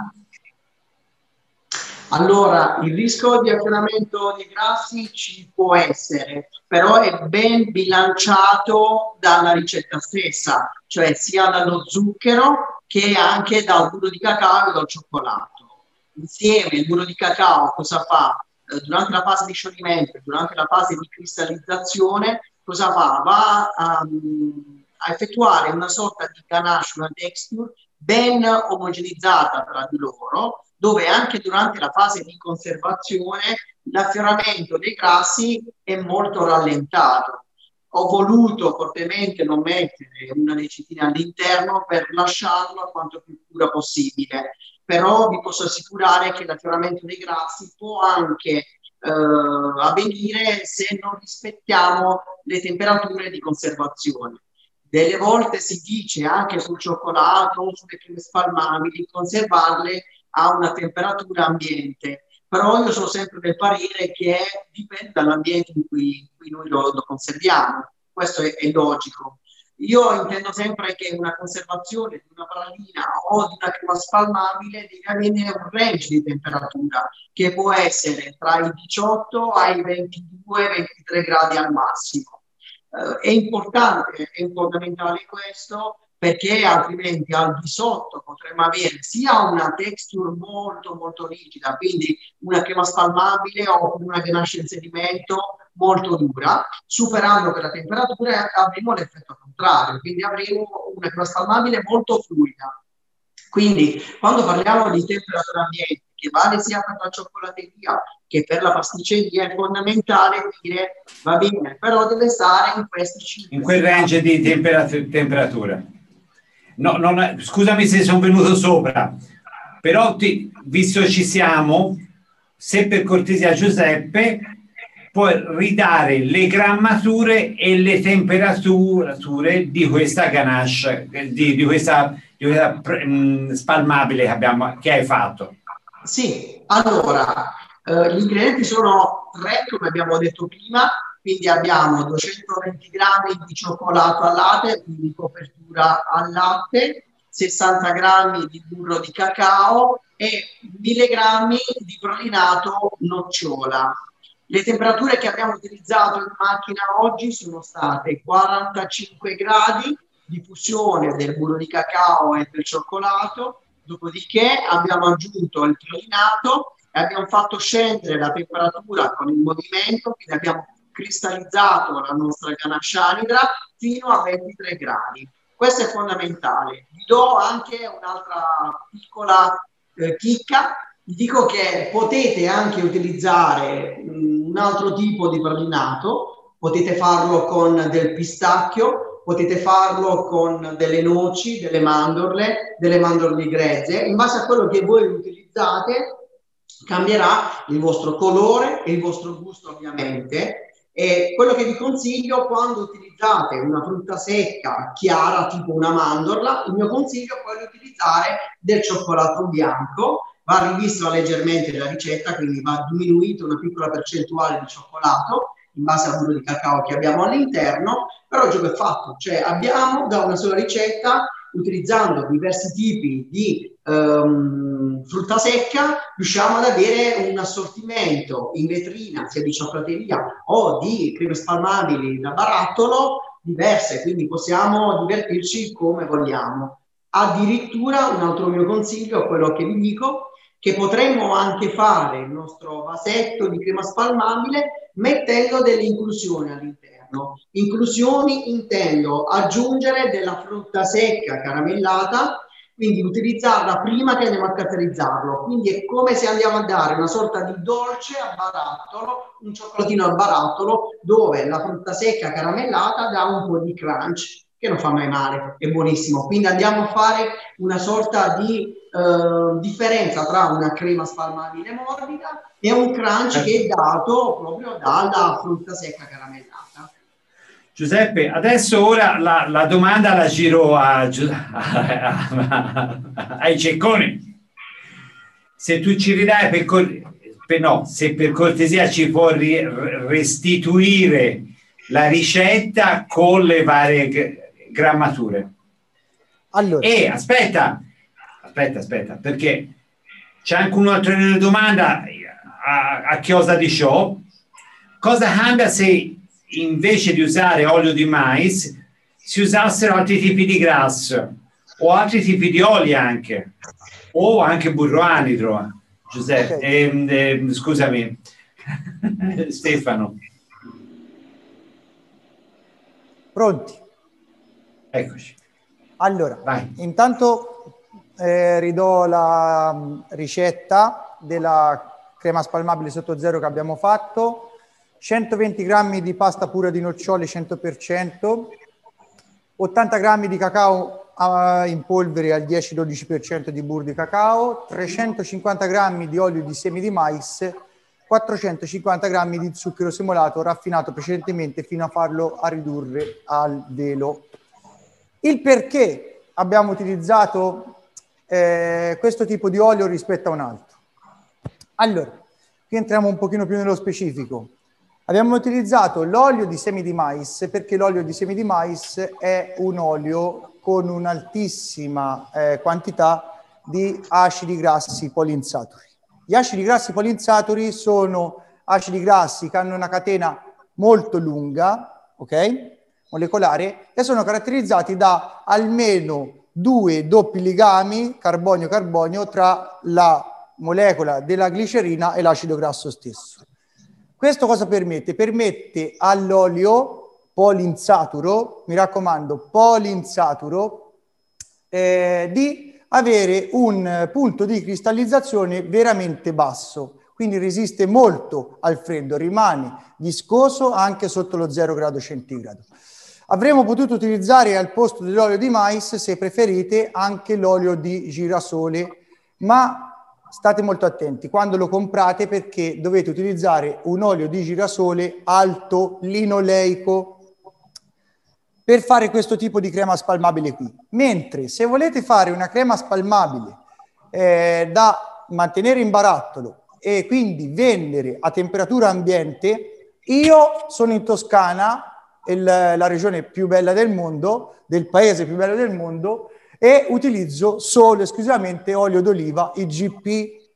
Allora, il rischio di affioramento dei grassi ci può essere, però è ben bilanciato dalla ricetta stessa, cioè sia dallo zucchero che anche dal burro di cacao e dal cioccolato. Insieme il burro di cacao cosa fa? Eh, durante la fase di scioglimento, durante la fase di cristallizzazione, cosa fa? Va a, a effettuare una sorta di ganache, una texture ben omogenizzata tra di loro, dove anche durante la fase di conservazione l'affioramento dei grassi è molto rallentato. Ho voluto fortemente non mettere una decetina all'interno per lasciarlo quanto più pura possibile, però vi posso assicurare che l'affioramento dei grassi può anche eh, avvenire se non rispettiamo le temperature di conservazione. Delle volte si dice anche sul cioccolato o sulle creme spalmabili conservarle a una temperatura ambiente, però io sono sempre del parere che dipende dall'ambiente in cui, in cui noi lo, lo, conserviamo. Questo è, è logico. Io intendo sempre che una conservazione di una pralina o di una crema spalmabile deve avere un range di temperatura che può essere tra i 18 ai 22-23 gradi al massimo. Uh, è importante, è fondamentale questo perché altrimenti al di sotto potremmo avere sia una texture molto molto rigida, quindi una crema spalmabile o una ganache in sedimento molto dura, superando quella temperatura avremo l'effetto contrario, quindi avremo una crema spalmabile molto fluida. Quindi quando parliamo di temperatura ambiente, che vale sia per la cioccolateria che per la pasticceria, è fondamentale dire va bene, però deve stare in questi 5 In quel range di temperatura. No, non, scusami se sono venuto sopra, però ti, visto ci siamo, se per cortesia Giuseppe puoi ridare le grammature e le temperature di questa ganache, di, di questa, di questa mh, mm, spalmabile che, abbiamo, che hai fatto. Sì, allora, eh, gli ingredienti sono tre, come abbiamo detto prima, quindi abbiamo 220 grammi di cioccolato al latte, quindi copertura al latte, 60 grammi di burro di cacao e 1000 grammi di prolinato nocciola. Le temperature che abbiamo utilizzato in macchina oggi sono state 45 gradi di fusione del burro di cacao e del cioccolato, dopodiché abbiamo aggiunto il prolinato e abbiamo fatto scendere la temperatura con il movimento, quindi abbiamo cristallizzato la nostra ganache anidra fino a 23 gradi. Questo è fondamentale. Vi do anche un'altra piccola eh, chicca. Vi dico che potete anche utilizzare mm, un altro tipo di pralinato, potete farlo con del pistacchio, potete farlo con delle noci, delle mandorle, delle mandorle grezze, in base a quello che voi utilizzate cambierà il vostro colore e il vostro gusto ovviamente e quello che vi consiglio quando utilizzate una frutta secca chiara, tipo una mandorla, il mio consiglio è quello di utilizzare del cioccolato bianco. Va rivista leggermente la ricetta, quindi va diminuita una piccola percentuale di cioccolato in base al burro di cacao che abbiamo all'interno, però il gioco è fatto, cioè abbiamo da una sola ricetta utilizzando diversi tipi di um, frutta secca riusciamo ad avere un assortimento in vetrina sia di cioccolateria o di creme spalmabili da barattolo diverse, quindi possiamo divertirci come vogliamo. Addirittura un altro mio consiglio, quello che vi dico, che potremmo anche fare il nostro vasetto di crema spalmabile mettendo delle inclusioni all'interno No. Inclusioni intendo aggiungere della frutta secca caramellata, quindi utilizzarla prima che andiamo a caratterizzarlo. Quindi è come se andiamo a dare una sorta di dolce a barattolo, un cioccolatino a barattolo, dove la frutta secca caramellata dà un po' di crunch che non fa mai male, è buonissimo. Quindi andiamo a fare una sorta di eh, differenza tra una crema spalmabile morbida e un crunch che è dato proprio dalla frutta secca caramellata. Giuseppe, adesso ora la, la domanda la giro a, a, a, ai cecconi. Se tu ci ridai per, per, no, se per cortesia ci puoi restituire la ricetta con le varie grammature. Allora. E aspetta, aspetta, aspetta, perché c'è anche un'altra domanda a, a chiosa di show. Cosa cambia se invece di usare olio di mais si usassero altri tipi di grasso o altri tipi di oli anche o anche burro anidro Giuseppe okay. eh, eh, scusami Stefano pronti eccoci allora Vai. intanto eh, ridò la mm, ricetta della crema spalmabile sotto zero che abbiamo fatto 120 grammi di pasta pura di nocciole 100%, 80 grammi di cacao ah, in polvere al 10-12% di burro di cacao, 350 grammi di olio di semi di mais, 450 grammi di zucchero semolato raffinato precedentemente fino a farlo a ridurre al velo. Il perché abbiamo utilizzato eh, questo tipo di olio rispetto a un altro? Allora, qui entriamo un pochino più nello specifico. Abbiamo utilizzato l'olio di semi di mais perché l'olio di semi di mais è un olio con un'altissima eh, quantità di acidi grassi polinsaturi. Gli acidi grassi polinsaturi sono acidi grassi che hanno una catena molto lunga, ok? molecolare e sono caratterizzati da almeno due doppi legami carbonio-carbonio tra la molecola della glicerina e l'acido grasso stesso. Questo cosa permette? Permette all'olio polinsaturo, mi raccomando, polinsaturo, eh, di avere un punto di cristallizzazione veramente basso, quindi resiste molto al freddo, rimane viscoso anche sotto lo 0 grado centigrado. Avremmo potuto utilizzare al posto dell'olio di mais, se preferite, anche l'olio di girasole, ma state molto attenti quando lo comprate perché dovete utilizzare un olio di girasole alto linoleico per fare questo tipo di crema spalmabile qui. Mentre se volete fare una crema spalmabile eh, da mantenere in barattolo e quindi vendere a temperatura ambiente, io sono in Toscana, il, la regione più bella del mondo, del paese più bello del mondo, e utilizzo solo e esclusivamente olio d'oliva IGP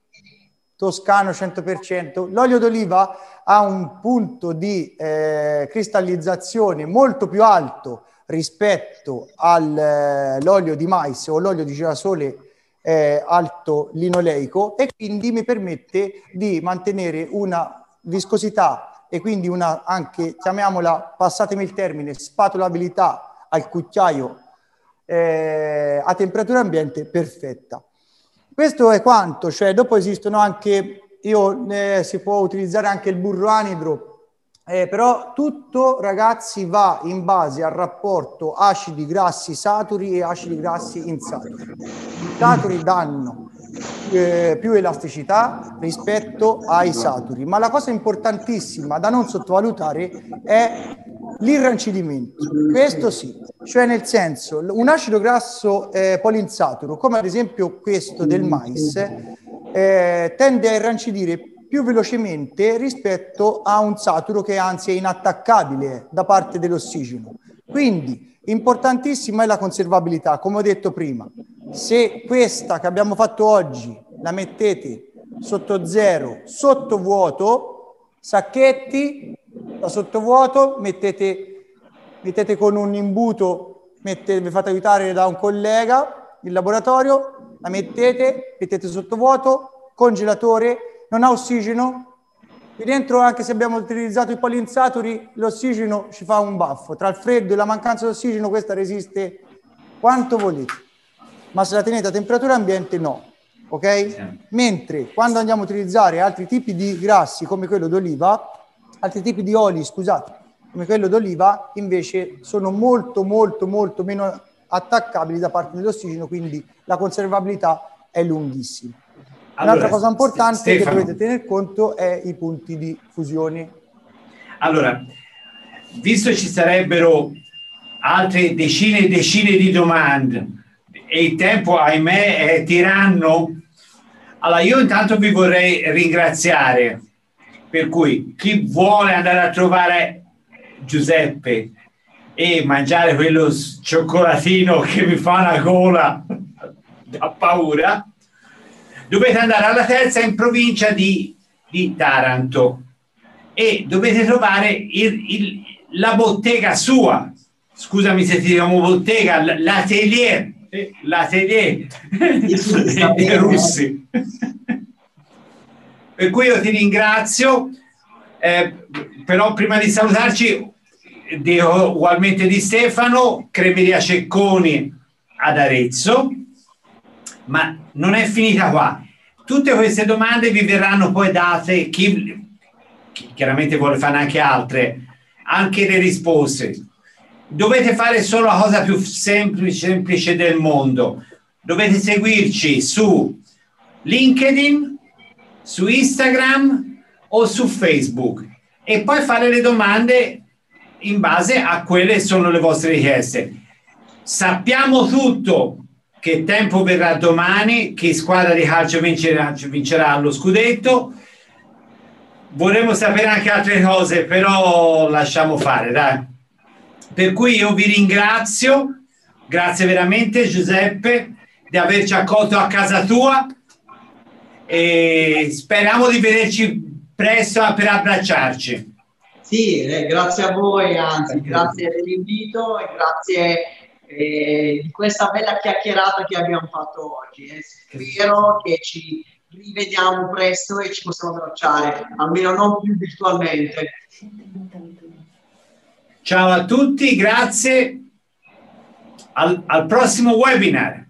toscano 100%. L'olio d'oliva ha un punto di eh, cristallizzazione molto più alto rispetto all'olio eh, di mais o l'olio di girasole eh, alto linoleico e quindi mi permette di mantenere una viscosità e quindi una anche, chiamiamola, passatemi il termine, spatolabilità al cucchiaio eh, a temperatura ambiente perfetta. Questo è quanto, cioè dopo esistono anche, io, eh, si può utilizzare anche il burro anidro, eh, però tutto ragazzi va in base al rapporto acidi grassi saturi e acidi grassi insaturi. I saturi danno eh, più elasticità rispetto ai saturi, ma la cosa importantissima da non sottovalutare è l'irrancidimento. Questo sì, cioè nel senso un acido grasso eh, polinsaturo, come ad esempio questo del mais, eh, tende a irrancidire più velocemente rispetto a un saturo che anzi è inattaccabile da parte dell'ossigeno. Quindi importantissima è la conservabilità, come ho detto prima. Se questa che abbiamo fatto oggi la mettete sotto zero, sotto vuoto, sacchetti da sottovuoto, mettete, mettete con un imbuto, mettete, vi fate aiutare da un collega in laboratorio, la mettete, mettete sottovuoto, congelatore, non ha ossigeno, qui dentro anche se abbiamo utilizzato i polinsaturi l'ossigeno ci fa un baffo, tra il freddo e la mancanza di ossigeno questa resiste quanto volete, ma se la tenete a temperatura ambiente no. Ok? Mentre quando andiamo a utilizzare altri tipi di grassi come quello d'oliva, altri tipi di oli, scusate, come quello d'oliva, invece sono molto, molto, molto meno attaccabili da parte dell'ossigeno, quindi la conservabilità è lunghissima. Allora, Un'altra cosa importante Stefano, che dovete tener conto è i punti di fusione. Allora, visto ci sarebbero altre decine e decine di domande e il tempo, ahimè, è tiranno, allora io intanto vi vorrei ringraziare per cui chi vuole andare a trovare Giuseppe e mangiare quello cioccolatino che mi fa una gola da paura, dovete andare alla terza in provincia di, di Taranto e dovete trovare il, il, la bottega sua. Scusami se ti diamo bottega, l'atelier, l'atelier dei russi. Per cui io ti ringrazio, eh, però prima di salutarci dico ugualmente di Stefano, Cremeria Cecconi ad Arezzo, ma non è finita qua. Tutte queste domande vi verranno poi date, chi, chi chiaramente vuole fare anche altre, anche le risposte. Dovete fare solo la cosa più semplice, semplice del mondo. Dovete seguirci su LinkedIn, su Instagram o su Facebook e poi fare le domande in base a quelle che sono le vostre richieste. Sappiamo tutto che tempo verrà domani, che squadra di calcio vincerà, vincerà lo scudetto. Vorremmo sapere anche altre cose, però lasciamo fare, dai. Per cui io vi ringrazio, grazie veramente Giuseppe di averci accolto a casa tua e speriamo di vederci presto per abbracciarci. Sì, eh, grazie a voi, anzi, grazie dell'invito e grazie eh, di questa bella chiacchierata che abbiamo fatto oggi. Eh. Spero che ci rivediamo presto e ci possiamo abbracciare, almeno non più virtualmente. Ciao a tutti, grazie. Al, al prossimo webinar.